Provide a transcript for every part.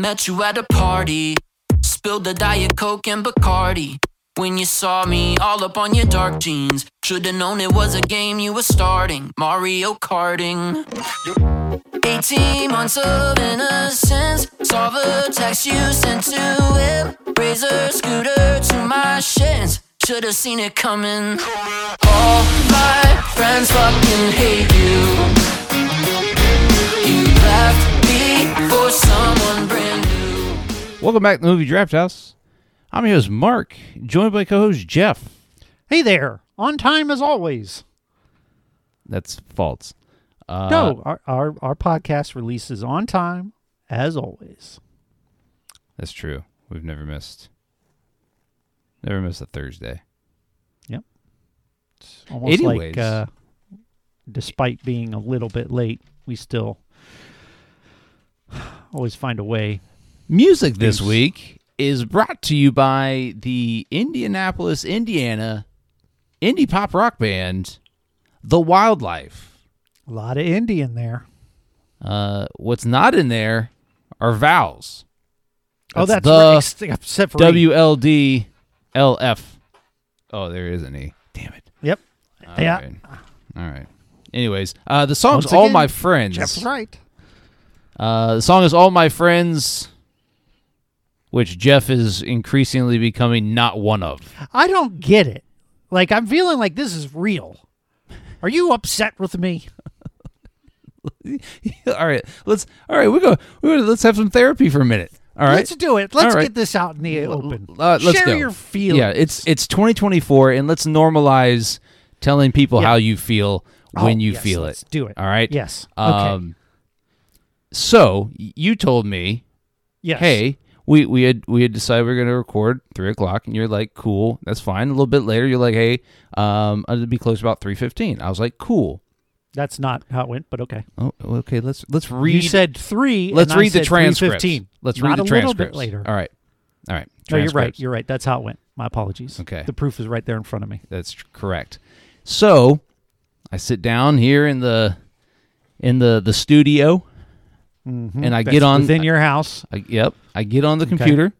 met you at a party. Spilled the Diet Coke and Bacardi. When you saw me all up on your dark jeans. Should've known it was a game you were starting. Mario Karting. 18 months of innocence. Saw the text you sent to him. Razor scooter to my shins. Should've seen it coming. All my friends fucking hate you. You left me for someone brand new. Welcome back to the movie Draft House. I'm your host Mark, joined by co-host Jeff. Hey there, on time as always. That's false. Uh, no, our, our our podcast releases on time as always. that's true. We've never missed, never missed a Thursday. Yep. It's almost Anyways. like uh, despite being a little bit late, we still always find a way. Music this Peace. week is brought to you by the Indianapolis, Indiana indie pop rock band, The Wldlfe. A lot of Indian there. Uh, what's not in there are vowels. oh, That's that's the right. ex- Except for. W L D L F. Oh, there is an E. Damn it. Yep. All yeah. right. All right. Anyways, uh, the song's Once "All again, My Friends." Jeff's right. Uh, the song is "All My Friends," which Jeff is increasingly becoming not one of. I don't get it. Like I'm feeling like this is real. Are you upset with me? all right, let's. All right, we go. We go let's have some therapy for a minute. All right. Let's do it. Let's right. get this out in the open. Uh, let's Share go. your feelings. Yeah, it's it's 2024, and let's normalize telling people Yeah. how you feel Oh, when you yes, feel let's it. do it. All right. Yes. Okay. So you told me, yes. hey, we we had we had decided we are gonna record three o'clock, and you're like, cool, that's fine. A little bit later, you're like, hey, um, it'll be close about three fifteen. I was like, cool. That's not how it went, but okay. Oh, okay. Let's let's read. you said three. let's and I read the. 3:15. Let's Not read the a little bit later. All right. All right. No, you're right. You're right. That's how it went. My apologies. Okay. The proof is right there in front of me. That's correct. So, I sit down here in the in the the studio, and I That's get on. within your house. I, yep, I get on the computer,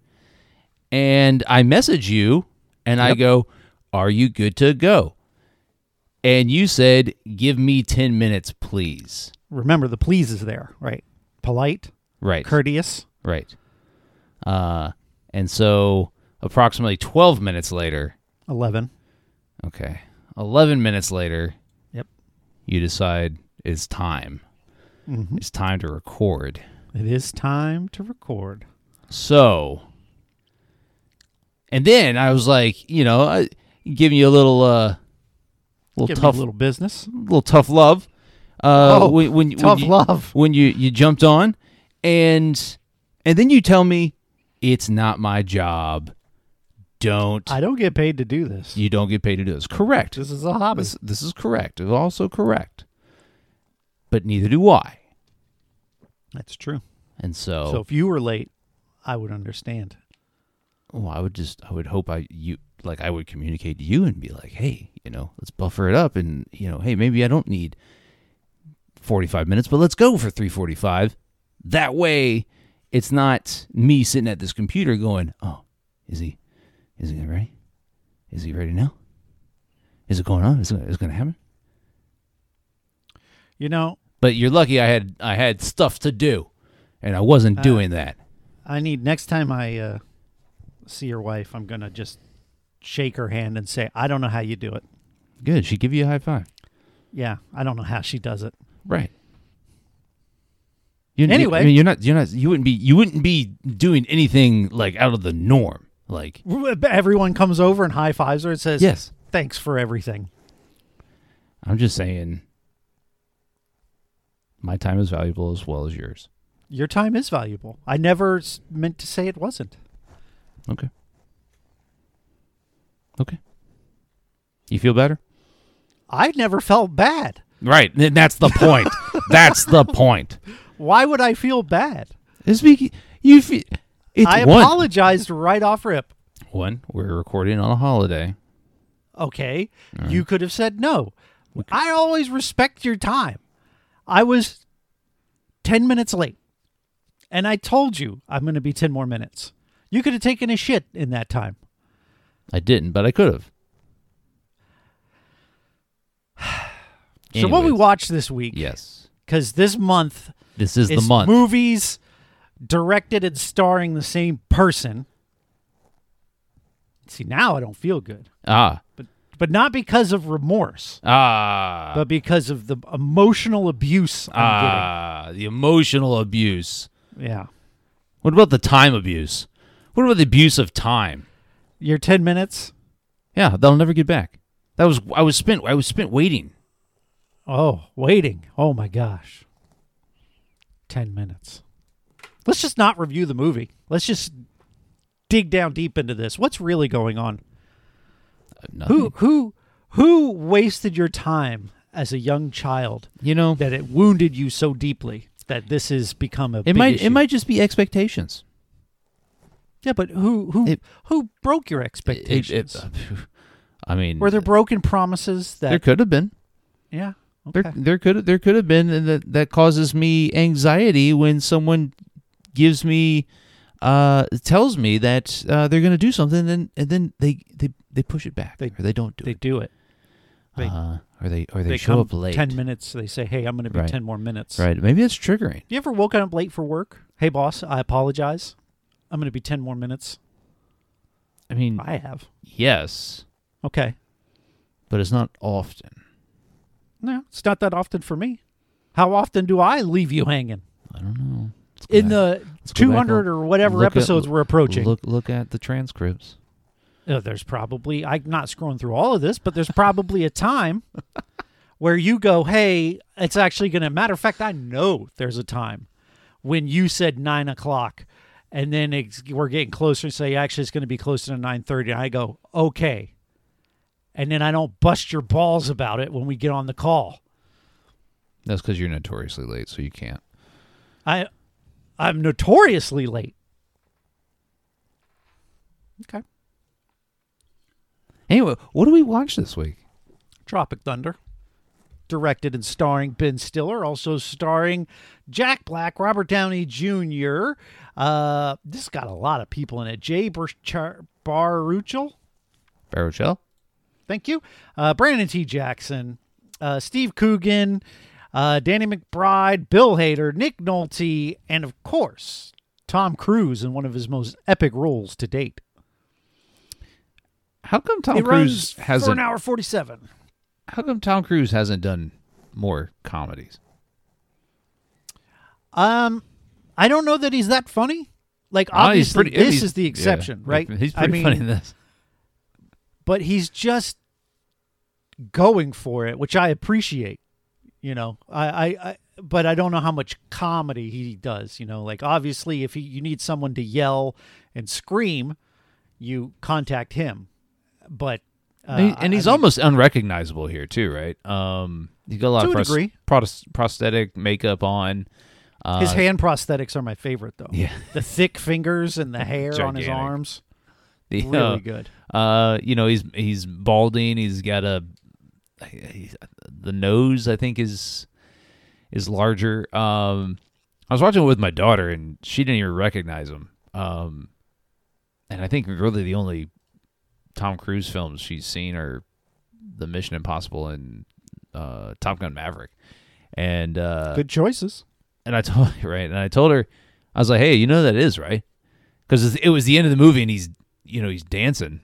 and I message you, and I go, "Are you good to go?" And you said, "Give me ten minutes, please." Remember, the please is there, right? Polite, Right. courteous. Right. Uh, and so approximately twelve minutes later, Eleven. okay, eleven minutes later, Yep. you decide it's time. Mhm. It's time to record. It is time to record. So, and then I was like, you know, I, giving you a little, uh, little Give tough, a little business. A little tough love. Uh, Oh, when, when, tough when you, love. when you you jumped on, and and then you tell me it's not my job. Don't I don't get paid to do this. you don't get paid to do this? Correct. This is a hobby. This, this is correct. It's also correct. But neither do I. That's true. And so, So if you were late, I would understand. well, I would just I would hope I you like I would communicate to you and be like, hey, you know, let's buffer it up, and you know, hey, maybe I don't need forty five minutes, but let's go for three forty five. That way, it's not me sitting at this computer going, oh, is he, is he ready? Is he ready now? Is it going on? Is it, is it going to happen? You know, But you're lucky I had I had stuff to do, and I wasn't Uh, doing that. I need next time I uh, see your wife, I'm gonna just shake her hand and say, "I don't know how you do it." Good. She give you a high five. Yeah, I don't know how she does it. Right. You, you- Anyway. I mean, you're not. You're not. You wouldn't be. You wouldn't be doing anything like out of the norm. Like Everyone comes over and high fives her and says, yes. thanks for everything." I'm just saying. My time is valuable as well as yours. Your time is valuable. I never s- meant to say it wasn't. Okay. Okay. You feel better? I never felt bad. Right. and That's the point. That's the point. Why would I feel bad? It's because you feel. It's I one. apologized right off rip. One, we're recording on a holiday. Okay. You could have said no. I always respect your time. I was 10 minutes late. And I told you I'm going to be 10 more minutes. You could have taken a shit in that time. I didn't, but I could have. So what we watched this week, Yes. because this month This is the month. movies directed and starring the same person. See, now I don't feel good. ah. But not because of remorse, Ah. but because of the emotional abuse I'm ah. The emotional abuse. Yeah. What about the time abuse? What about the abuse of time? Your 10 minutes? Yeah, they'll never get back. That was I was spent I was spent waiting. Oh, waiting. Oh my gosh. 10 minutes. Let's just not review the movie. Let's just dig down deep into this. What's really going on? Nothing. Who who who wasted your time as a young child You know, that it wounded you so deeply that this has become a it big might issue? it might just be expectations. Yeah, but who who It- who broke your It- expectations? it- uh, I mean, Were there uh, broken promises that there could have been. Yeah. Okay. There there could there could have been and that that causes me anxiety when someone gives me uh tells me that uh, they're going to do something and and then they they they push it back They- or they don't do they it. They do it. they- uh, or they or they, They show come up late. 10 minutes. They say, "Hey, I'm going to be Right. 10 more minutes." Right. Maybe it's triggering. You ever woken up late for work? Hey, boss, I apologize. I'm going to be 10 more minutes. I mean, I have. yes, Okay. but it's not often. No, it's not that often for me. How often do I leave you hanging? I don't know. In the Let's 200 or whatever look at- episodes we're approaching. Look look at the transcripts. Uh, there's probably, I'm not scrolling through all of this, but there's probably a time where you go, hey, it's actually going to, matter of fact, I know there's a time when you said nine o'clock and then it's, we're getting closer and say, actually, it's going to be closer to 9.30. And I go, okay. And then I don't bust your balls about it when we get on the call. That's because you're notoriously late, so you can't. I, I'm notoriously late. Okay. Anyway, what do we watch this week? Tropic Thunder. Directed and starring Ben Stiller, also starring Jack Black, Robert Downey Jr. Uh, this got a lot of people in it. Jay Bar- Baruchel, Baruchel? thank you. Uh, Brandon T. Jackson, uh, Steve Coogan, uh, Danny McBride, Bill Hader, Nick Nolte, and of course, Tom Cruise in one of his most epic roles to date. How come Tom it Cruise hasn't? an hour 47. How come Tom Cruise hasn't done more comedies? Um, I don't know that he's that funny. Like he's obviously, pretty- this is the yeah, exception, right? He's I pretty mean, funny in this. but he's just going for it, which I appreciate. You know, I, I, I, but I don't know how much comedy he does. You know, like obviously, if he, you need someone to yell and scream, you contact him. But uh, and, he- and I he's mean, almost unrecognizable here too, right? Um, he's got a lot of pros- pros- prosthetic makeup on. Uh, his hand prosthetics are my favorite though. yeah, The thick fingers and the hair on his arms, the, really uh, good. Uh, you know, he's he's balding. He's got a the nose. I think is is larger. Um, I was watching it with my daughter, and she didn't even recognize him. Um, and I think really the only Tom Cruise films she's seen are the Mission Impossible and uh, Top Gun Maverick. And uh, Good choices. and I told right, and I told her, I was like, "Hey, you know who that is right?" Because it was the end of the movie, and he's you know he's dancing,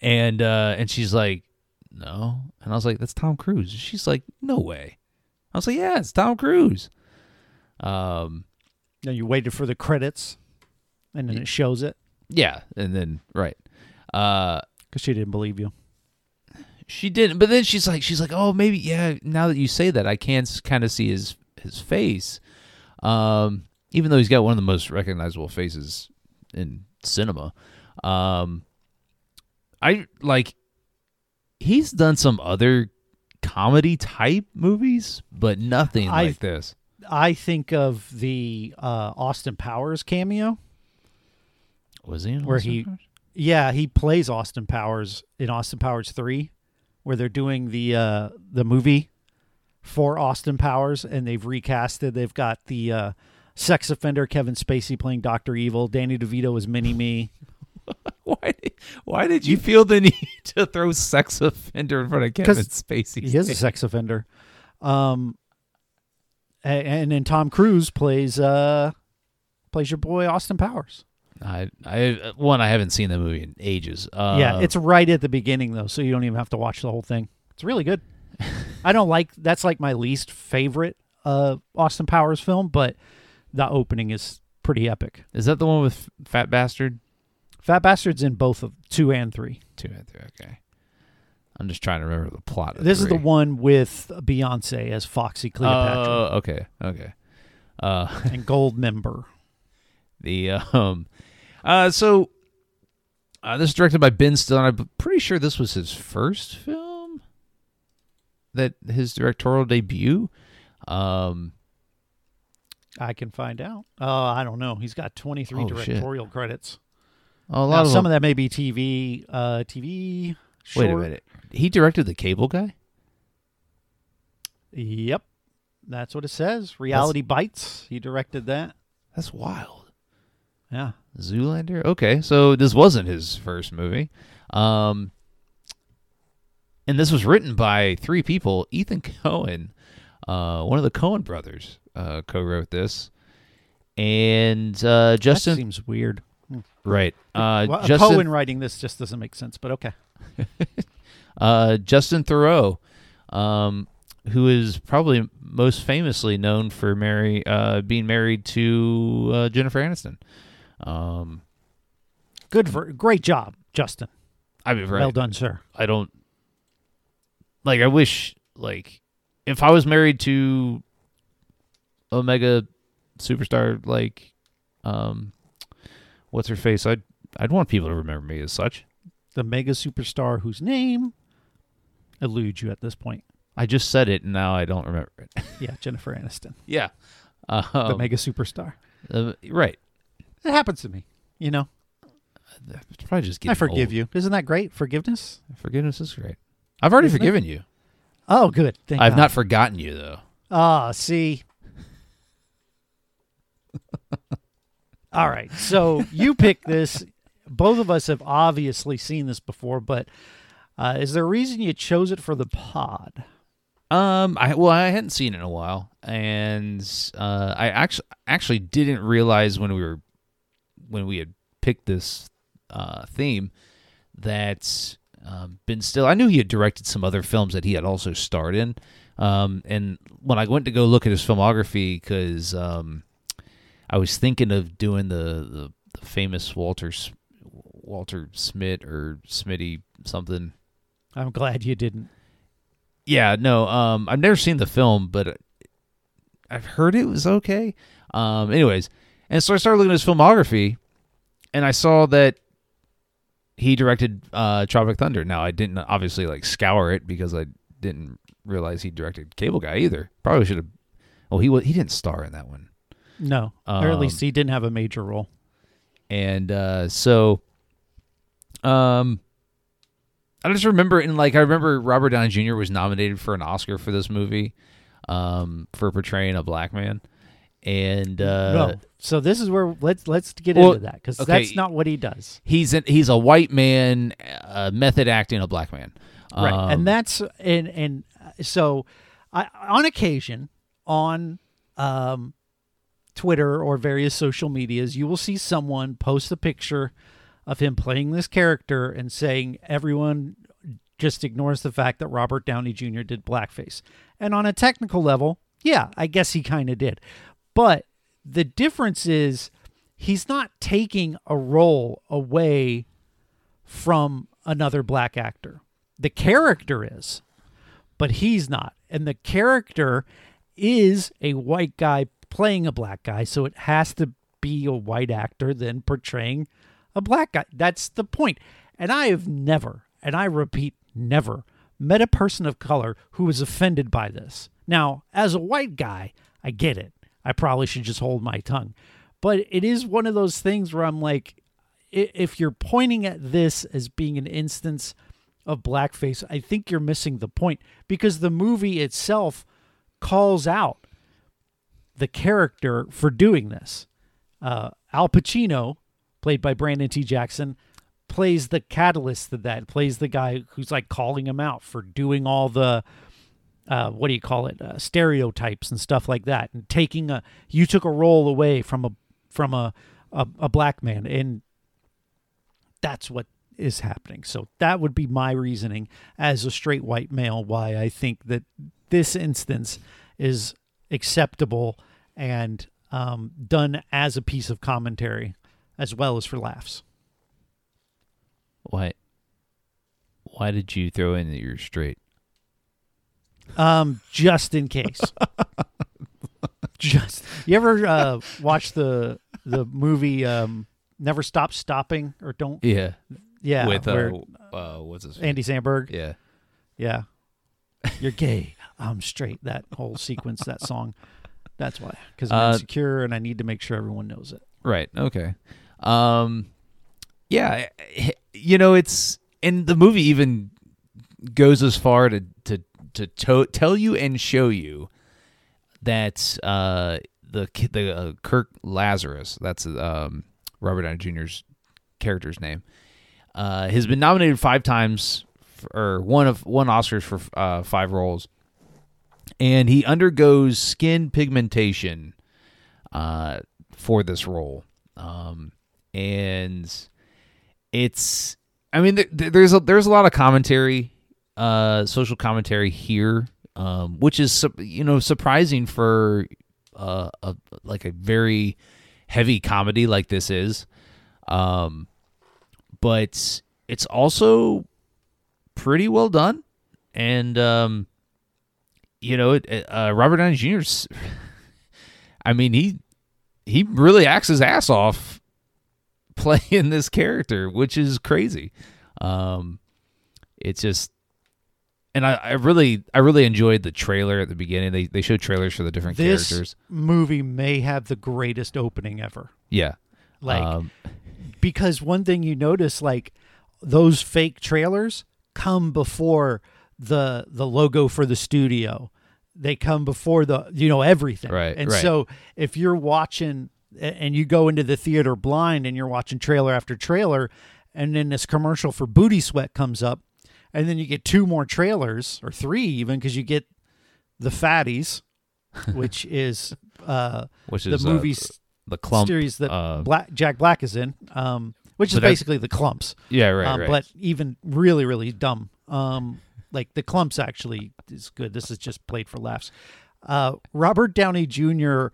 and uh, and she's like, "No," and I was like, "That's Tom Cruise." She's like, "No way." I was like, "Yeah, it's Tom Cruise." Um, Now you waited for the credits, and then it shows it yeah, and then right, uh, because she didn't believe you. she didn't, but then she's like, she's like, "Oh, maybe yeah." Now that you say that, I can kind of see his his face. Um, even though he's got one of the most recognizable faces in cinema. Um, I like he's done some other comedy type movies, but nothing I've- like this. I think of the uh, Austin Powers cameo. Was he in Where Austin he- Powers? Yeah, he plays Austin Powers in Austin Powers Three, where they're doing the uh, the movie for Austin Powers, and they've recasted. They've got the uh, sex offender Kevin Spacey playing Doctor Evil. Danny DeVito is Mini Me. Why? Why did you feel the need to throw sex offender in front of Kevin 'Cause Spacey? He is a sex offender. Um, a- and then Tom Cruise plays uh plays your boy Austin Powers. I, I, one, I haven't seen the movie in ages. Uh, yeah, it's right at the beginning though, so you don't even have to watch the whole thing. It's really good. I don't like that's like my least favorite uh Austin Powers film, but the opening is pretty epic. Is that the one with Fat Bastard? Fat Bastard's in both of two and three. Two and three. Okay. I'm just trying to remember the plot. Of This is the one with Beyonce as Foxy Cleopatra Oh, okay, okay. Uh, and Gold Member. the um, uh, so uh, this is directed by Ben Stiller. I'm pretty sure this was his first film. That his directorial debut. Um, I can find out. Oh, I don't know. He's got 23 Oh, shit. directorial credits. A lot Now, of some them- of that may be TV. Uh, TV. Short. Wait a minute. He directed the Cable Guy. Yep, that's what it says. Reality Bites. He directed that. That's wild. Yeah. Zoolander. Okay, so this wasn't his first movie. Um, and this was written by three people. Ethan Cohen, uh, one of the Coen brothers, uh, co-wrote this, and uh, that Justin. seems weird. Right. Uh, well, Justin. Cohen writing this just doesn't make sense, but okay. uh, Justin Theroux, um, who is probably most famously known for marry, uh, being married to uh, Jennifer Aniston. Um, Good for great job, Justin. I mean, right. Well done, sir. I don't like. I wish like if I was married to Omega superstar like um, what's her face? I'd I'd want people to remember me as such. The mega superstar whose name eludes you at this point. I just said it and now I don't remember it. Yeah, Jennifer Aniston, yeah. the Um, mega superstar. uh, right. It happens to me. You know, It's probably just I forgive old. you. Isn't that great? Forgiveness. Forgiveness is great. I've already Isn't it? forgiven you. Oh, good. Thank I've God. not forgotten you though. Ah, see. All right. So you picked this. Both of us have obviously seen this before, but uh, is there a reason you chose it for the pod? Um, I well, I hadn't seen it in a while, and uh, I actually actually didn't realize when we were when we had picked this uh, theme that um, Ben Still. I knew he had directed some other films that he had also starred in. Um, and when I went to go look at his filmography, because um, I was thinking of doing the the, the famous Walter Walter Smith or Smitty something. I'm glad you didn't. Yeah, no, um, I've never seen the film, but I've heard it was okay. Um, anyways, and so I started looking at his filmography, and I saw that he directed uh, Tropic Thunder. Now I didn't obviously like scour it because I didn't realize he directed Cable Guy either. Probably should have. Well, he wa- he didn't star in that one, No, or at Um, least he didn't have a major role. and uh, so, um, I just remember and like I remember Robert Downey Jr. was nominated for an Oscar for this movie, um, for portraying a black man, and uh, no. So this is where let's let's get well, into that because okay. that's not what he does. he's an, he's a white man, uh, method acting a black man, right Um, and that's and and uh, so I, on occasion on um twitter or various social medias you will see someone post a picture of him playing this character and saying everyone just ignores the fact that robert downey jr did blackface and on a technical level yeah i guess he kind of did but the difference is he's not taking a role away from another black actor. The character is, but he's not. And the character is a white guy playing a black guy, so it has to be a white actor then portraying a black guy. That's the point. And I have never, and I repeat, never met a person of color who was offended by this. Now, as a white guy, I get it. I probably should just hold my tongue. But it is one of those things where I'm like, if you're pointing at this as being an instance of blackface, I think you're missing the point because the movie itself calls out the character for doing this. Uh, Alpa Chino, played by Brandon T. Jackson, plays the catalyst to that. Plays the guy who's like calling him out for doing all the uh, what do you call it uh, stereotypes and stuff like that, and taking a you took a role away from a from a a, a black man, and that's what is happening. So that would be my reasoning as a straight white male why I think that this instance is acceptable and um, done as a piece of commentary as well as for laughs. Why? Why did you throw in that you're straight? Um, just in case. just you ever uh, watch the the movie um, Never Stop Stopping or Don't? Yeah. Yeah, With where uh, uh, what's his Andy Samberg. Yeah. Yeah. You're gay. I'm straight. That whole sequence, that song. That's why. Because I'm Uh, insecure and I need to make sure everyone knows it. Right. Okay. Um yeah, you know it's and the movie even goes as far to to to, to tell you and show you that uh the the uh, Kirk Lazarus, that's um Robert Downey Jr.'s character's name. Uh has been nominated 5 times for, or one of one Oscars for uh 5 roles. And he undergoes skin pigmentation uh for this role. Um, and it's, I mean, th- th- there's a, there's a lot of commentary, uh, social commentary here, um, which is, you know, surprising for, uh, a, like a very heavy comedy like this is. Um, but it's also pretty well done. And, um, you know, uh, Robert Downey Jr.'s, I mean, he, he really acts his ass off playing this character, which is crazy. Um, it's just, and I, I really, I really enjoyed the trailer at the beginning. They they showed trailers for the different This characters. movie may have the greatest opening ever. Yeah, Like, um, because one thing you notice, like, those fake trailers come before the the logo for the studio. They come before the you know everything. Right, And right. so if you're watching and you go into the theater blind and you're watching trailer after trailer, and then this commercial for Booty Sweat comes up, and then you get two more trailers or three even because you get the Fatties, which is uh, which the is uh, movies the Klump series that uh, Black Jack Black is in, um, which is basically the Klumps. yeah, right, um, right. But even really, really dumb. Um, like the Klumps actually is good. This is just played for laughs. Uh, Robert Downey Jr.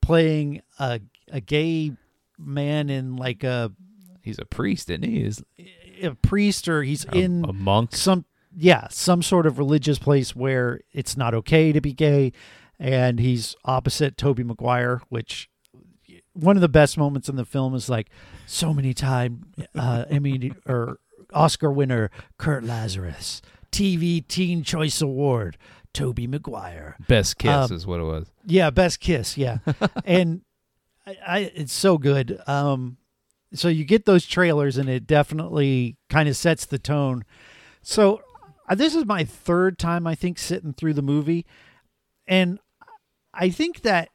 playing a a gay man in like a, He's a priest, isn't he? He's a priest or he's a, in a monk. some yeah some sort of religious place where it's not okay to be gay and he's opposite Tobey Maguire which one of the best moments in the film is like so many time uh emmy or oscar winner Kirk Lazarus tv teen choice award Tobey Maguire Best kiss um, is what it was. yeah, best kiss. Yeah, and I, I, it's so good. Um, so you get those trailers, and it definitely kind of sets the tone. So uh, this is my third time I think sitting through the movie, and I think that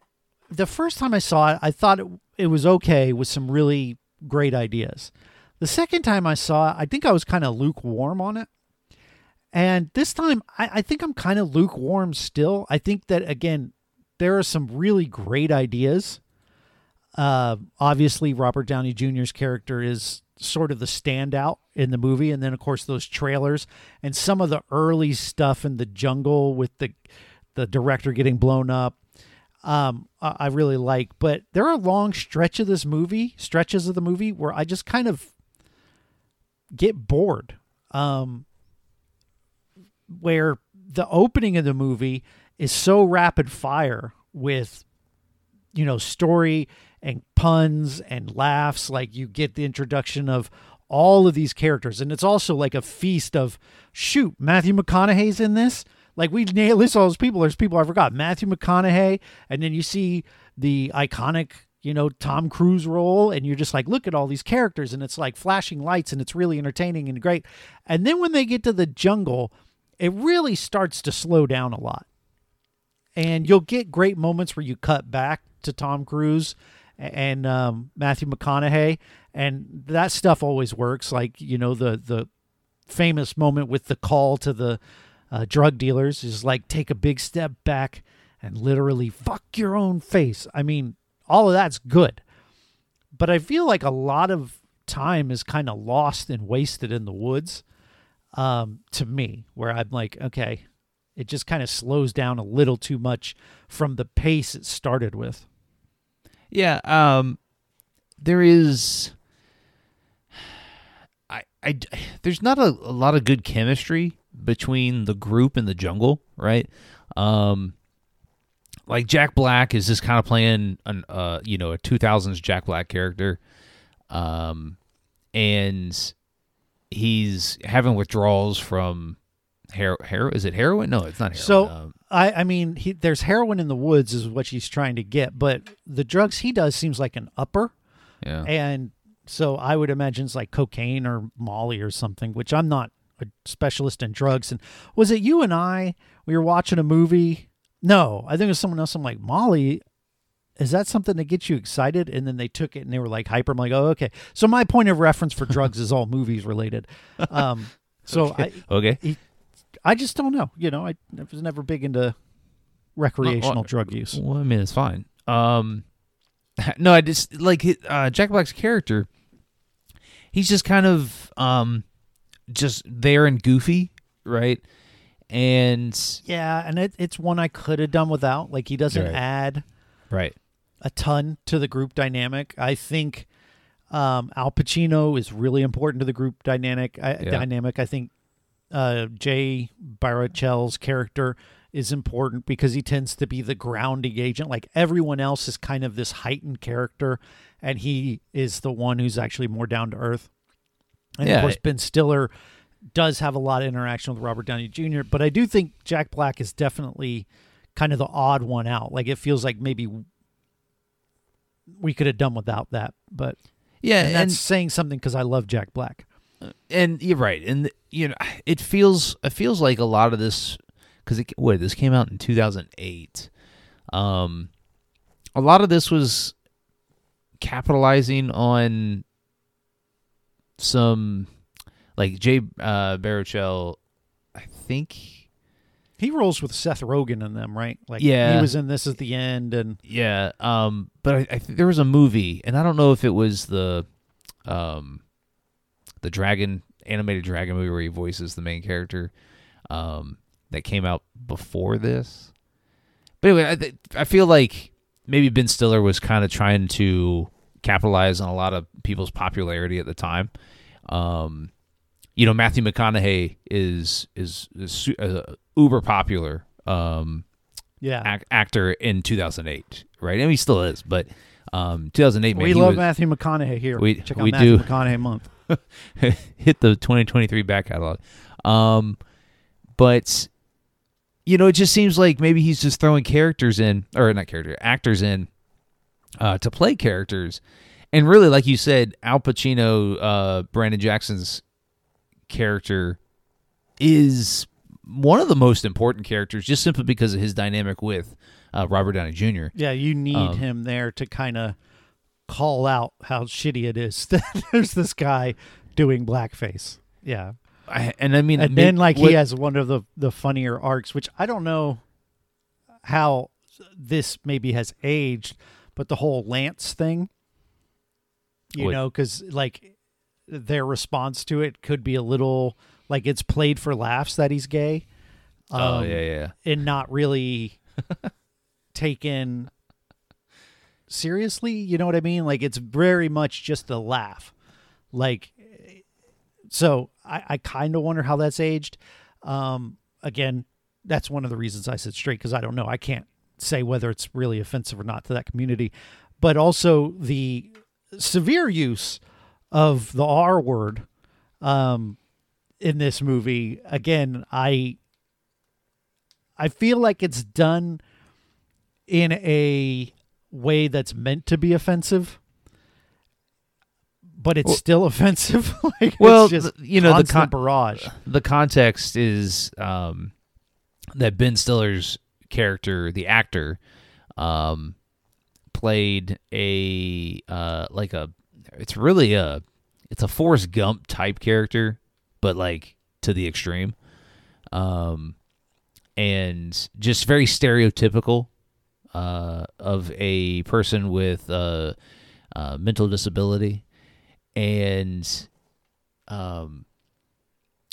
the first time I saw it, I thought it, it was okay with some really great ideas. The second time I saw it, I think I was kind of lukewarm on it. And this time, I, I think I'm kind of lukewarm still. I think that, again, there are some really great ideas. Uh, obviously, Robert Downey Jr.'s character is sort of the standout in the movie. And then, of course, those trailers and some of the early stuff in the jungle with the, the director getting blown up. Um, I really like, but there are long stretch of this movie, stretches of the movie where I just kind of get bored. Um, where the opening of the movie is so rapid fire with you know story and puns and laughs like you get the introduction of all of these characters. And it's also like a feast of shoot matthew mcconaughey's in this? Like we nail list all those people there's people i forgot matthew mcconaughey and then you see the iconic you know tom cruise role and you're just like look at all these characters and it's like flashing lights and it's really entertaining and great. And then when they get to the jungle it really starts to slow down a lot and you'll get great moments where you cut back to Tom Cruise and um, Matthew McConaughey, and that stuff always works. Like you know the the famous moment with the call to the uh, drug dealers is like take a big step back and literally fuck your own face. I mean, all of that's good, but I feel like a lot of time is kind of lost and wasted in the woods. Um, to me, where I'm like, okay, it just kind of slows down a little too much from the pace it started with. Yeah, um there is I I there's not a, a lot of good chemistry between the group and the jungle, right? Um like Jack Black is just kind of playing an uh you know a 2000s Jack Black character. Um and he's having withdrawals from hair hair is it heroin? No, it's not heroin. So um, I, I mean, he, there's heroin in the woods is what she's trying to get, but the drugs he does seems like an upper, yeah. and so I would imagine it's like cocaine or Molly or something. Which I'm not a specialist in drugs. And was it you and I? We were watching a movie. No, I think it was someone else. I'm like Molly. Is that something that gets you excited? And then they took it and they were like hyper. I'm like, oh, okay. So my point of reference for drugs is all movies related. Um, so I, okay. I just don't know. You know, I was never big into recreational well, drug use. Well, I mean, it's fine. Um, no, I just like uh, Jack Black's character. He's just kind of um, just there and goofy, right? And yeah, and it, it's one I could have done without. Like he doesn't Right. add right, a ton to the group dynamic. I think um, Alpa Chino is really important to the group dynamic. I, Yeah. Dynamic. I think uh, Jay Baruchel's character is important because he tends to be the grounding agent. Like everyone else is kind of this heightened character, and he is the one who's actually more down to earth. And Yeah. of course, Ben Stiller does have a lot of interaction with Robert Downey Jr. But I do think Jack Black is definitely kind of the odd one out. Like it feels like maybe we could have done without that. But yeah, and and that's saying something because I love Jack Black. and you're right, and you know, it feels it feels like a lot of this because it what this came out in 2008. Um, a lot of this was capitalizing on some like Jay uh, Baruchel. I think He rolls with Seth Rogen in them, right? Like Yeah. he was in this at the end, and Yeah, um, but I, I think there was a movie, and I don't know if it was the, um, the dragon animated dragon movie where he voices the main character, um, that came out before this. But anyway, I, th- I feel like maybe Ben Stiller was kind of trying to capitalize on a lot of people's popularity at the time. Um, you know, Matthew McConaughey is is, is uh, uber popular. Um, yeah, ac- actor in 2008, right? I mean, he still is, but um, 2008, man, we love was- Matthew McConaughey here. We- Check out we Matthew do. McConaughey month. hit the 2023 back catalog. Um, but you know, it just seems like maybe he's just throwing characters in, or not character, actors in, uh, to play characters. And really, like you said, Alpa Chino, uh, Brandon Jackson's character is one of the most important characters, just simply because of his dynamic with uh, Robert Downey Jr. Yeah, you need Um, him there to kind of call out how shitty it is that there's this guy doing blackface. Yeah. I, and I mean, and then like what- he has one of the the funnier arcs which i don't know how this maybe has aged but the whole lance thing you What- know because like their response to it could be a little like it's played for laughs that he's gay. Oh um, yeah, yeah. and not really taken seriously you know what i mean? Like it's very much just a laugh. Like so i, I kind of wonder how that's aged. Um again that's one of the reasons i said straight because i don't know. I can't say whether it's really offensive or not to that community. But also the severe use of the r word um in this movie again i I feel like it's done in a way that's meant to be offensive, but it's Well- still offensive. like Well, it's just the- you know, the con- barrage. the context is um, that Ben Stiller's character, the actor, um, played a uh, like a. It's really a. It's a Forrest Gump type character, but like to the extreme, um, and just very stereotypical uh, of a person with a, uh, mental disability, and um,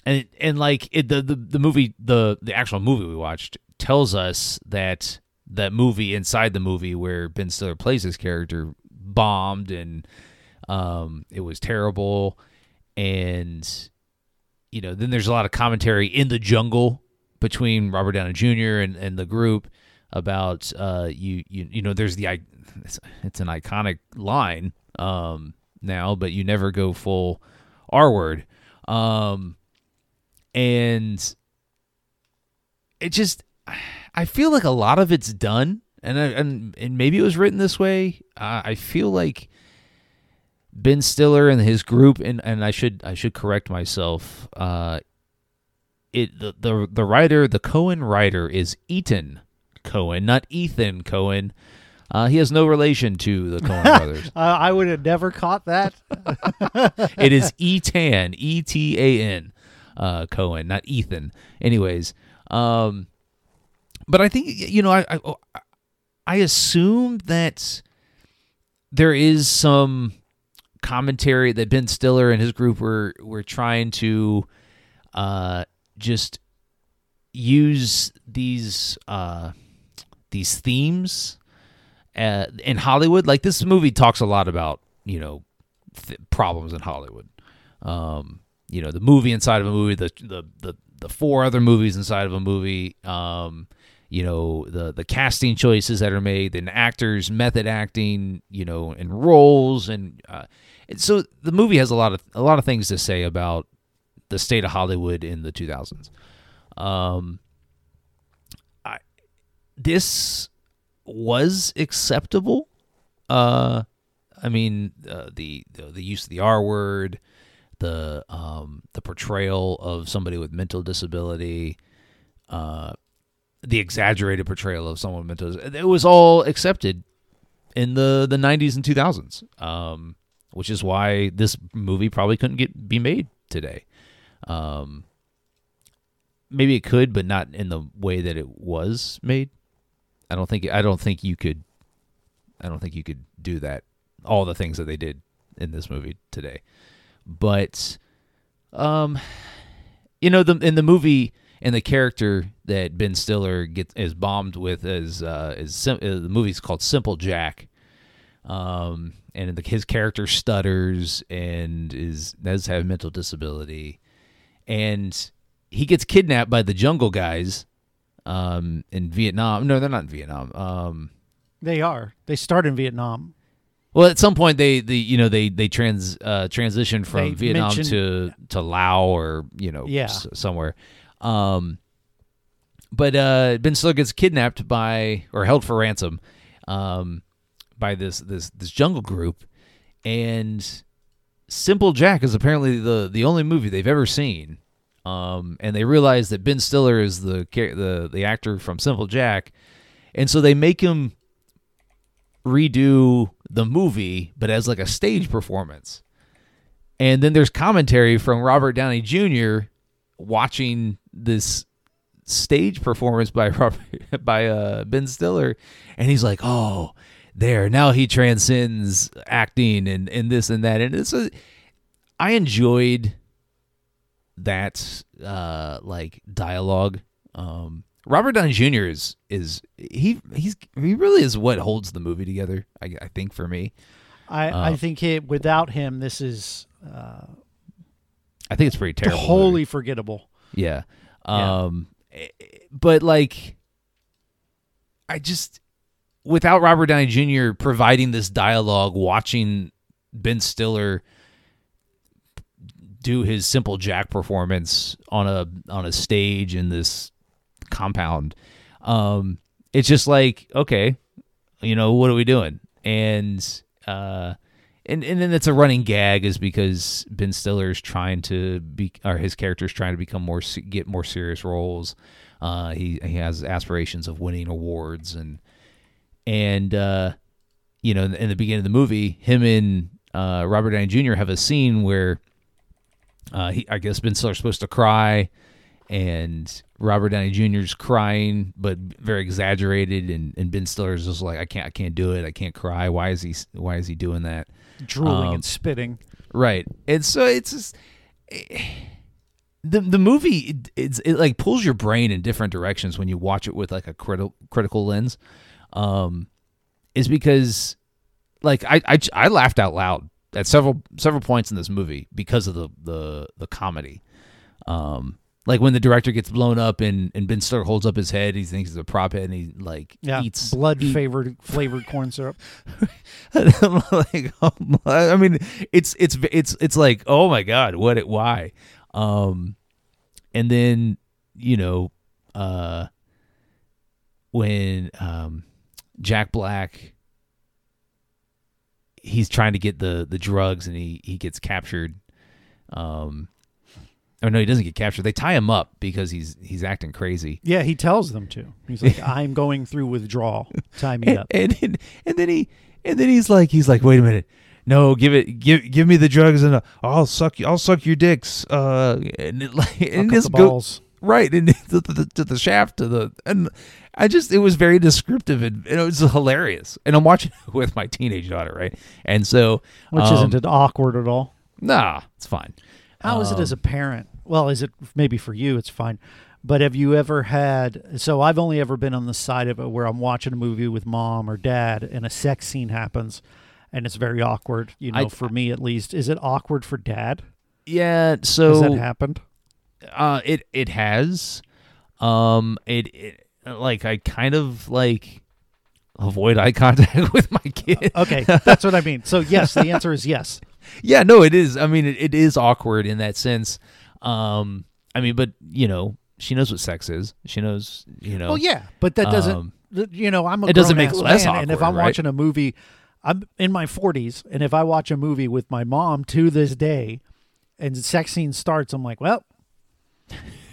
and and like it, the, the the movie the the actual movie we watched tells us that that movie inside the movie where Ben Stiller plays his character bombed and um, it was terrible. And you know then there's a lot of commentary in the jungle between Robert Downey Jr. and, and the group about uh, you you you know there's the it's, it's an iconic line um, now but you never go full R word um, and it just I feel like a lot of it's done, and I, and and maybe it was written this way. Uh, I feel like Ben Stiller and his group, and and I should I should correct myself. Uh, it the the the writer, the Cohen writer, is Ethan Cohen, not Ethan Coen. Uh, he has no relation to the Coen brothers. Uh, I would have never caught that. it is Etan, E T A N, uh, Coen, not Ethan. Anyways, um, but I think you know I, I I assume that there is some commentary that Ben Stiller and his group were were trying to uh, just use these uh, these themes uh, in Hollywood. Like this movie talks a lot about you know th- problems in Hollywood. Um, you know the movie inside of a movie, the the the, the four other movies inside of a movie. Um, you know the the casting choices that are made, and actors method acting, you know, and roles, and, uh, so the movie has a lot of a lot of things to say about the state of Hollywood in the 2000s. Um, I this was acceptable. Uh, I mean, uh, the, the the use of the R word, the um, the portrayal of somebody with mental disability, uh, the exaggerated portrayal of someone with mental it was all accepted in the the 90s and 2000s. Um, which is why this movie probably couldn't get be made today. Um, maybe it could, but not in the way that it was made. I don't think I don't think you could. I don't think you could do that. All the things that they did in this movie today, but, um, you know, the in the movie and the character that Ben Stiller gets is bombed with is uh, is sim- uh, the movie's called Simple Jack. Um, and the, his character stutters and is does have mental disability, and he gets kidnapped by the Jungle Guys, um, in Vietnam. No, they're not in Vietnam. Um, they are. They start in Vietnam. well, at some point they, they you know they they trans uh, transition from They Vietnam to to Lao or you know Yeah. s- somewhere. Um, but uh, Ben Stiller gets kidnapped by or held for ransom um, by this this this jungle group, and Simple Jack is apparently the the only movie they've ever seen. Um, and they realize that Ben Stiller is the the the actor from Simple Jack, and so they make him redo the movie, but as like a stage performance. And then there's commentary from Robert Downey Jr. watching this stage performance by Robert, by uh, Ben Stiller, and he's like, "Oh, there now he transcends acting and and this and that." And it's a, I enjoyed that uh like dialogue. Um, Robert Downey Jr. is is he he's he really is what holds the movie together. I, I think for me, I, Uh, I think it, without him, this is uh, I think it's pretty terrible. wholly forgettable. Yeah. Yeah. Um eh, but like I just without Robert Downey Jr. providing this dialogue, watching Ben Stiller do his simple Jack performance on a on a stage in this compound, um, it's just like okay, you know what are we doing? And uh, and and then it's a running gag is because Ben Stiller is trying to be or his character is trying to become more get more serious roles. Uh, he he has aspirations of winning awards and and uh, you know in the, in the beginning of the movie, him and uh, Robert Downey Jr. have a scene where uh, he I guess Ben Stiller's supposed to cry, and Robert Downey Jr.'s crying, but very exaggerated, and, and Ben Stiller's just like I can't I can't do it I can't cry why is he why is he doing that Drooling Um, and spitting. Right. And so it's just the the movie it, it's it like pulls your brain in different directions when you watch it with like a critical critical lens. Um is because like I, I I laughed out loud at several several points in this movie because of the the the comedy. Um like when the director gets blown up and, and Ben Stiller holds up his head, he thinks it's a prop head and he like Yeah, eats blood eat- flavored flavored corn syrup. Like, oh my- I mean, it's it's it's it's like, oh my god, what it why? Um, and then you know, uh, when um, Jack Black, he's trying to get the the drugs and he he gets captured. Um, oh no, he doesn't get captured. They tie him up because he's he's acting crazy. Yeah, he tells them to. He's like, I'm going through withdrawal. Tie me and, up. and and and then he and then he's like he's like wait a minute no give it give give me the drugs and uh, I'll suck you I'll suck your dicks uh and it, like and the go balls. right and to the, to the shaft to the and I just it was very descriptive and, and it was hilarious and I'm watching it with my teenage daughter right and so Which um, isn't it awkward at all? nah it's fine How is it as a Um, parent? Well, is it maybe for you? It's fine. But have you ever had? So I've only ever been on the side of it where I'm watching a movie with mom or dad, and a sex scene happens, and it's very awkward. You know, I- for me at least, is it awkward for dad? yeah so Has that happened? Uh, it it has. Um, it, it like I kind of like avoid eye contact with my kid. Okay, that's what I mean. So yes, the answer is yes. yeah, no, it is. I mean, it, it is awkward in that sense. Um, I mean, but you know, she knows what sex is. She knows, you know. Well, yeah, but that doesn't. um, you know, I'm a it doesn't make less man, and if I'm right? watching a movie, I'm in my 40s, and if I watch a movie with my mom to this day, and the sex scene starts, I'm like, well,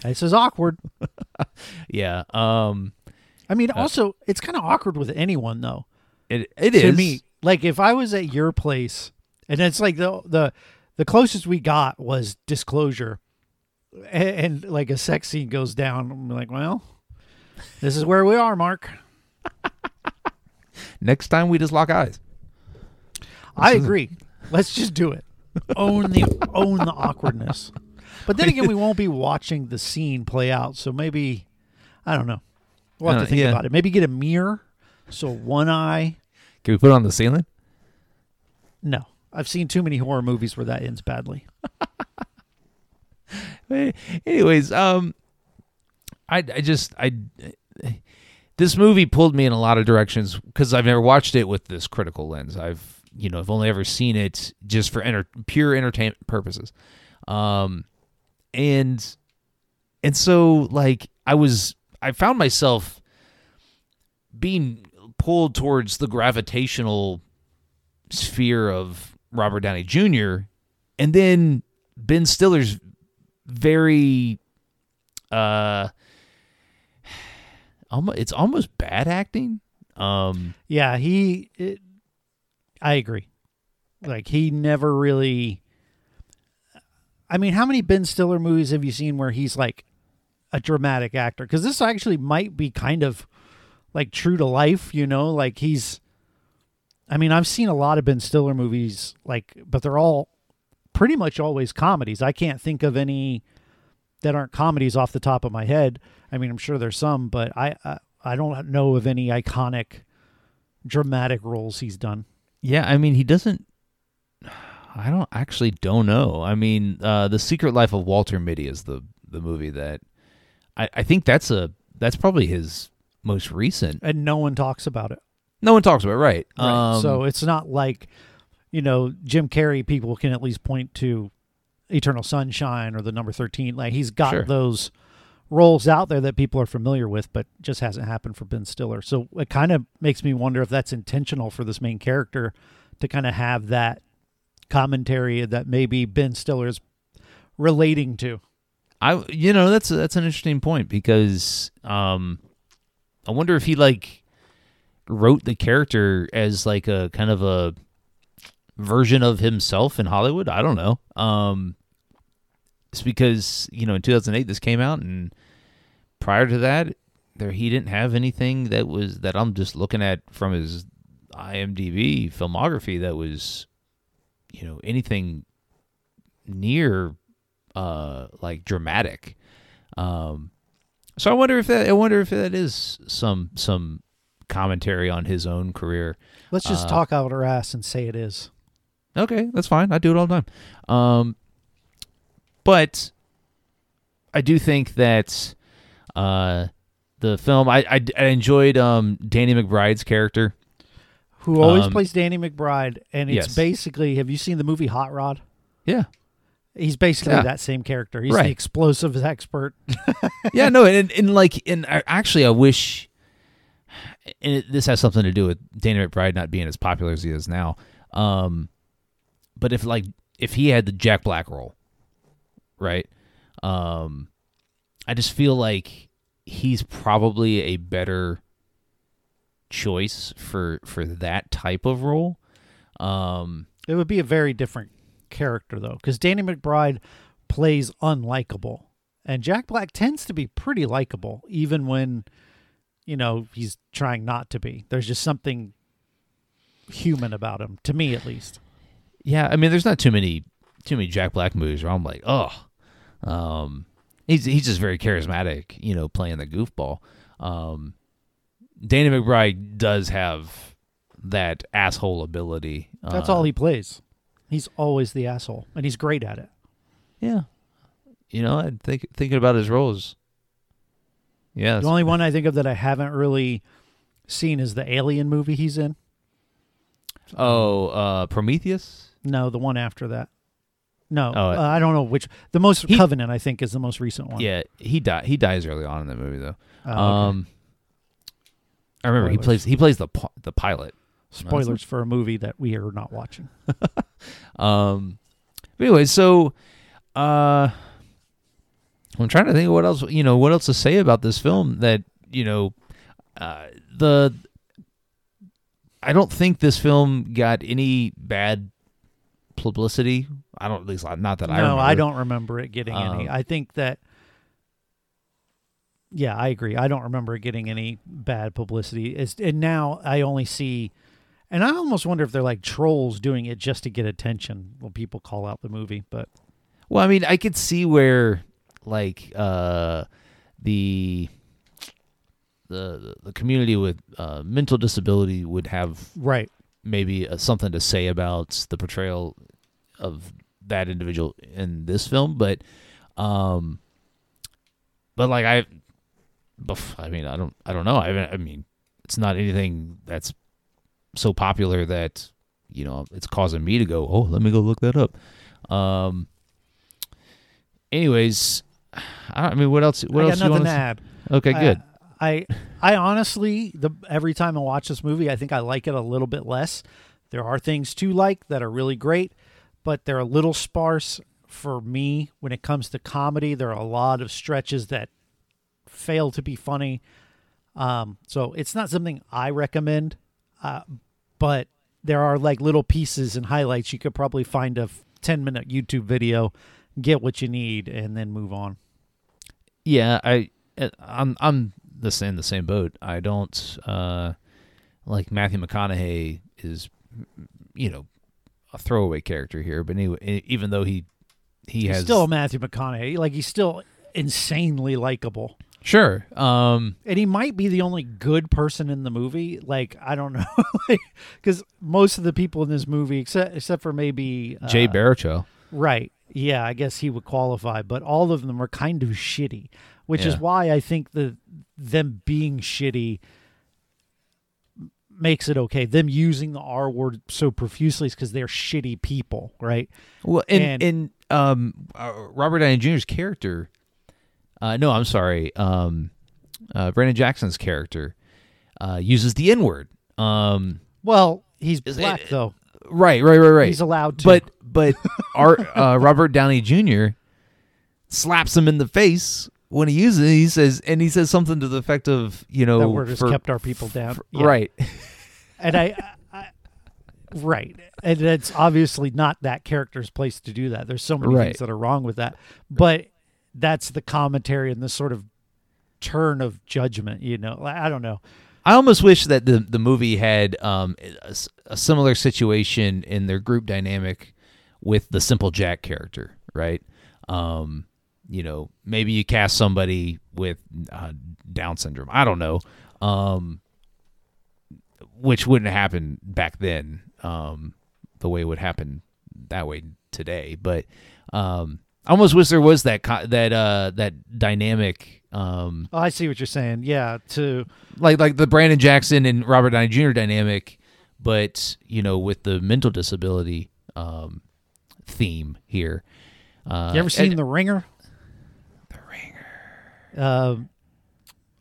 this is awkward. Yeah. Um, I mean, also, it's kind of awkward with anyone though. it it to is me, like if I was at your place, and it's like the the the closest we got was disclosure, and, and like a sex scene goes down. I'm like, well, this is where we are, Mark. Next time we just lock eyes. I This is- agree. Let's just do it. Own the own the awkwardness. But then again, we won't be watching the scene play out. So maybe I don't know. We'll have Uh, to think yeah. about it. Maybe get a mirror so one eye. Can we put it on the ceiling? No, I've seen too many horror movies where that ends badly. Anyways, um, I I just I this movie pulled me in a lot of directions because I've never watched it with this critical lens. I've you know I've only ever seen it just for enter- pure entertainment purposes, um, and and so like I was I found myself being pulled towards the gravitational sphere of Robert Downey Jr. and then Ben Stiller's very uh it's almost bad acting um Yeah, he. It, I agree. Like he never really. I mean, how many Ben Stiller movies have you seen where he's like a dramatic actor? Because this actually might be kind of like true to life. You know, like he's. I mean, I've seen a lot of Ben Stiller movies, like, but they're all pretty much always comedies. I can't think of any that aren't comedies off the top of my head. I mean, I'm sure there's some, but I I, I don't know of any iconic dramatic roles he's done. yeah i mean he doesn't i don't actually don't know i mean uh the secret life of walter mitty is the the movie that i i think that's a that's probably his most recent And no one talks about it. no one talks about it, right, Right. um so it's not like, you know, Jim Carrey people can at least point to Eternal Sunshine or the number 13. Like he's got Sure. those roles out there that people are familiar with, but just hasn't happened for Ben Stiller. So it kind of makes me wonder if that's intentional for this main character to kind of have that commentary that maybe Ben Stiller is relating to. I you know that's that's an interesting point because um, I wonder if he like wrote the character as like a kind of a version of himself in Hollywood. I don't know. Um, it's because you know in 2008 this came out, and prior to that, there he didn't have anything that was that I'm just looking at from his IMDb filmography that was, you know, anything near uh like dramatic. Um, so I wonder if that I wonder if that is some some commentary on his own career. Let's just Uh, talk out our ass and say it is. Okay, that's fine. I do it all the time. Um, but I do think that uh, the film I, I, I enjoyed um, Danny McBride's character. Who always um, plays Danny McBride, and it's yes. basically. Have you seen the movie Hot Rod? Yeah, He's basically Yeah. that same character. He's Right. the explosive expert. yeah, no, and and like, and actually, I wish, and it, this has something to do with Danny McBride not being as popular as he is now. Um, but if like if he had the Jack Black role, right? Um, I just feel like he's probably a better choice for for that type of role. Um, It would be a very different character though, because Danny McBride plays unlikable, and Jack Black tends to be pretty likable, even when you know he's trying not to be. There's just something human about him, to me at least. Yeah, I mean, there's not too many too many Jack Black movies where I'm like, oh, um, he's he's just very charismatic, you know, playing the goofball. Um, Danny McBride does have that asshole ability. That's Uh, all he plays. He's always the asshole, and he's great at it. Yeah, you know, I think thinking about his roles. Yeah, The only one I think of that I haven't really seen is the Alien movie he's in. oh, uh, Prometheus. No, the one after that. No, Oh, uh, I don't know which. The most He- Covenant, I think, is the most recent one. Yeah, he die he dies early on in the movie though. Oh, okay. Um, I remember he plays he plays the the pilot. Spoilers for a movie that we are not watching. Um. Anyway, so uh, I'm trying to think of what else you know what else to say about this film that you know uh, the I don't think this film got any bad publicity. I don't at least not that I no. I don't remember it getting any. Um, I think that. Yeah, I agree. I don't remember getting any bad publicity. It's, and now I only see, and I almost wonder if they're like trolls doing it just to get attention when people call out the movie. But Well, I mean, I could see where like uh the the the community with uh, mental disability would have right, maybe uh, something to say about the portrayal of that individual in this film, but um, but like I, I mean, I don't, I don't know. I I mean, it's not anything that's so popular that you know it's causing me to go, oh, let me go look that up. Um. Anyways, I, don't, I mean, what else? What I else got nothing to add. Okay, I- good. I, I honestly, the every time I watch this movie, I think I like it a little bit less. There are things to like that are really great, but they're a little sparse for me when it comes to comedy. There are a lot of stretches that fail to be funny. Um, so it's not something I recommend, uh, but there are like little pieces and highlights. You could probably find a 10 minute YouTube video, get what you need, and then move on. Yeah, I uh, I'm I'm the same the same boat. I don't uh like Matthew McConaughey is you know a throwaway character here, but anyway, even though he he He's has still Matthew McConaughey. Like he's still insanely likable. Sure um And he might be the only good person in the movie. Like I don't know, because most of the people in this movie, except except for maybe uh, Jay Baruchel. right? Yeah, I guess he would qualify. But all of them are kind of shitty, which is why I think the them being shitty makes it okay. Them using the R word so profusely is because they're shitty people, right? Well, and And- and, um uh, Robert Downey Jr.'s character. Uh, no, I'm sorry. Um, uh, Brandon Jackson's character uh, uses the N word. Um, Well, he's black it- though. right, right, right, right. He's allowed to. But but our uh, Robert Downey Jr. slaps him in the face when he uses it. He says, and he says something to the effect of, you know, that word has for- kept our people down. for- Yeah. right. and I, I right and it's obviously not that character's place to do that there's so many Right. things that are wrong with that but that's the commentary and the sort of turn of judgment you know i don't know I almost wish that the the movie had um, a, a similar situation in their group dynamic with the Simple Jack character, right? Um, you know, maybe you cast somebody with uh, Down syndrome. I don't know, um, which wouldn't happen back then, um, the way it would happen that way today. But um, I almost wish there was that co- that uh, that dynamic. Um, oh, i see what you're saying yeah to like like the Brandon Jackson and Robert Downey Jr. dynamic, but you know with the mental disability um, theme here. Uh, you ever seen and- the ringer The Ringer? um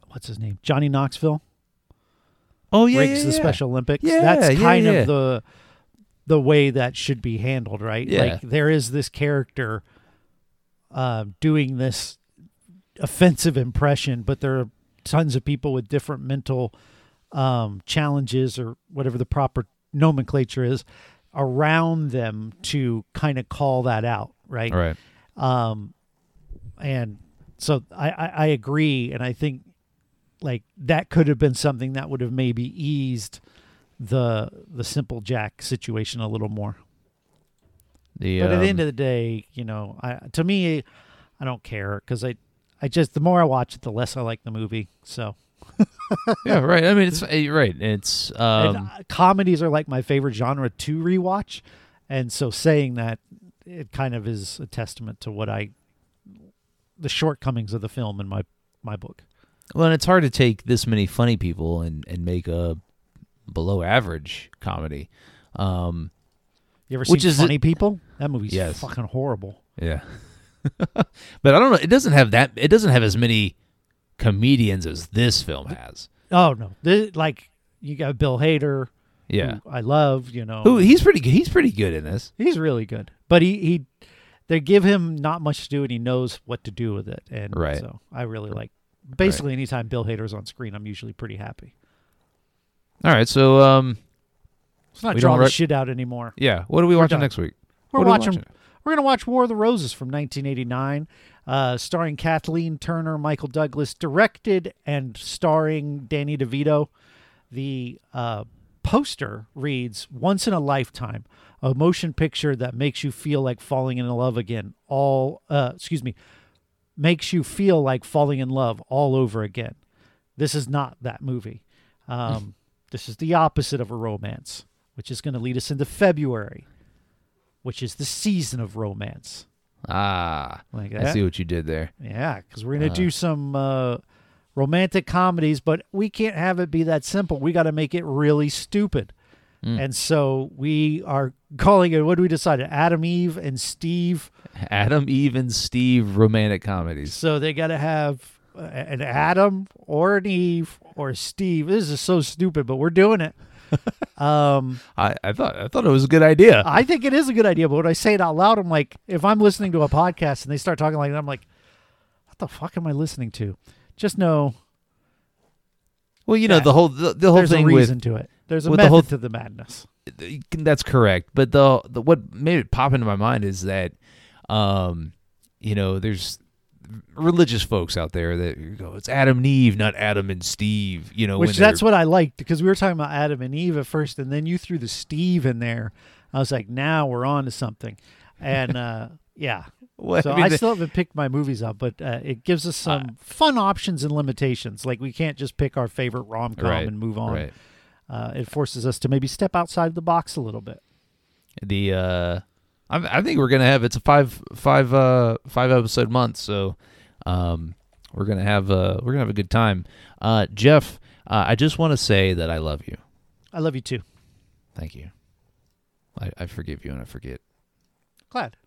what's his name johnny knoxville Oh yeah, breaks yeah, the yeah. Special Olympics. Yeah, That's kind yeah. of the the way that should be handled, right? Yeah. Like there is this character uh, doing this offensive impression, but there are tons of people with different mental um, challenges or whatever the proper nomenclature is around them to kind of call that out, right? All right. um and so I, I i agree and i think like that could have been something that would have maybe eased the the simple jack situation a little more The but at the end um, of the day you know i to me i don't care because i i just the more i watch it the less i like the movie so yeah, right. I mean, it's eh, right. It's and, um, uh, comedies are like my favorite genre to rewatch and so saying that it kind of is a testament to what i the shortcomings of the film in my my book well, and it's hard to take this many funny people and and make a below average comedy. Um, You ever Which seen is Funny People? That movie's Yes. fucking horrible. Yeah. but I don't know. It doesn't have that. It doesn't have as many comedians as this film has. Oh no, This- like you got Bill Hader. Yeah. who I love. You know, Who he's pretty good. He's pretty good in this. he's really good. But he he they give him not much to do, and he knows what to do with it. And Right. so I really like. Basically, anytime Bill Hader's on screen, I'm usually pretty happy. All right. So um, Let's not We draw the shit out anymore. yeah. What are we watching done. next week? We're What are we watching. watching? We're gonna watch War of the Roses from 1989, uh, starring Kathleen Turner, Michael Douglas, directed and starring Danny DeVito. The uh, poster reads "Once in a lifetime, a motion picture that makes you feel like falling in love again." All, uh, excuse me, makes you feel like falling in love all over again. This is not that movie. Um, this is the opposite of a romance, which is going to lead us into February, which is the season of romance. Ah, Like I see what you did there. Yeah, because we're going to do some uh, romantic comedies, but we can't have it be that simple. We got to make it really stupid. And so we are calling it, what do we decide? Adam, Eve, and Steve. Adam, Eve, and Steve romantic comedies. So they got to have uh, an Adam or an Eve or Steve. This is so stupid, but we're doing it. um, I, I thought I thought it was a good idea. I think it is a good idea, but when I say it out loud, I'm like, if I'm listening to a podcast and they start talking like that, I'm like, what the fuck am I listening to? Just know well, you know the whole the, the whole there's a thing reason to it. There's a with the method whole- to the madness. that's correct. But the, the what made it pop into my mind is that, um, you know, there's religious folks out there that go, it's Adam and Eve, not Adam and Steve. You know, Which when that's what I liked because we were talking about Adam and Eve at first, and then you threw the Steve in there. I was like, now we're on to something. And uh, yeah. Well, So I I, mean, the- still haven't picked my movies up, but uh, it gives us some fun options and limitations. Like we can't just pick our favorite rom com Right, and move on. right. Uh, it forces us to maybe step outside the box a little bit. the uh I, I think we're gonna have it's a five five uh five episode month so um we're gonna have uh we're gonna have a good time uh jeff uh, i just want to say that i love you I love you too. thank you i, I forgive you and i forget Glad.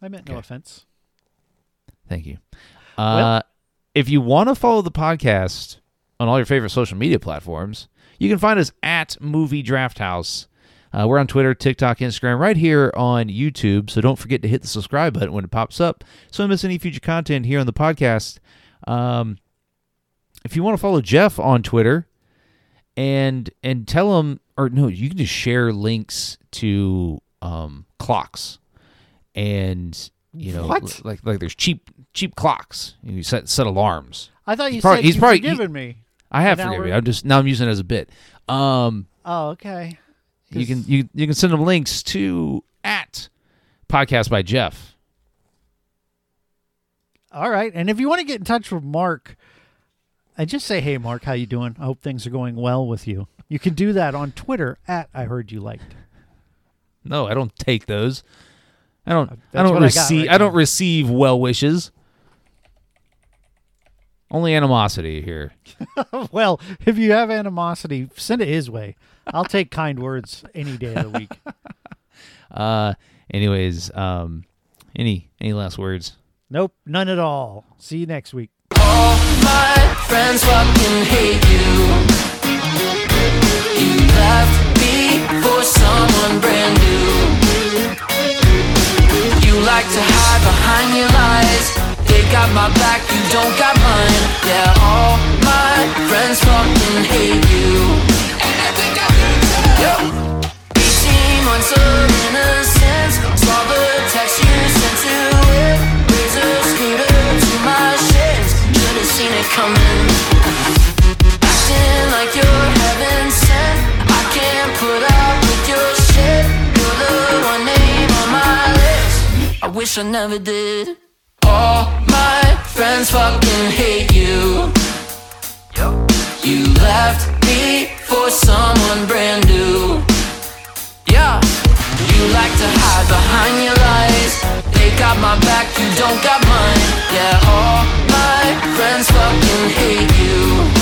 I meant no offense. thank you uh if you want to follow the podcast on all your favorite social media platforms you can find us at movie draft house Uh, we're on Twitter, TikTok, Instagram, right here on YouTube. So don't forget to hit the subscribe button when it pops up so don't miss any future content here on the podcast. Um, if you want to follow Jeff on Twitter and and tell him or no, you can just share links to um, clocks and you know What? like like there's cheap cheap clocks. You set set alarms. I thought you probably- said he's probably- forgiven me. I have forgiven we're- I'm just now I'm using it as a bit. Um, Oh, okay. You can you you can send them links to at podcast by Jeff. All right. And if you want to get in touch with Mark, I just say, "Hey, Mark, how you doing? I hope things are going well with you." You can do that on Twitter at I heard you liked. No, I don't take those. I don't. Uh, I don't what I receive. right I don't receive well wishes. Only animosity here. well, if you have animosity, send it his way. I'll take kind words any day of the week. Uh. Anyways. Um. Any any last words? Nope, none at all. See you next week. All my friends fucking hate you. You left me for someone brand new. You like to hide behind your lies. Got my back, you don't got mine. Yeah, all my friends fucking hate you. And I think I do too. 18 months of innocence. Saw the text you sent to it. Razor scooter to my shins. Should've seen it coming. Acting like you're heaven sent. I can't put up with your shit. You're the one name on my list. I wish I never did. All my friends fucking hate you. You left me for someone brand new. Yeah, you like to hide behind your lies. They got my back, you don't got mine. Yeah, all my friends fucking hate you.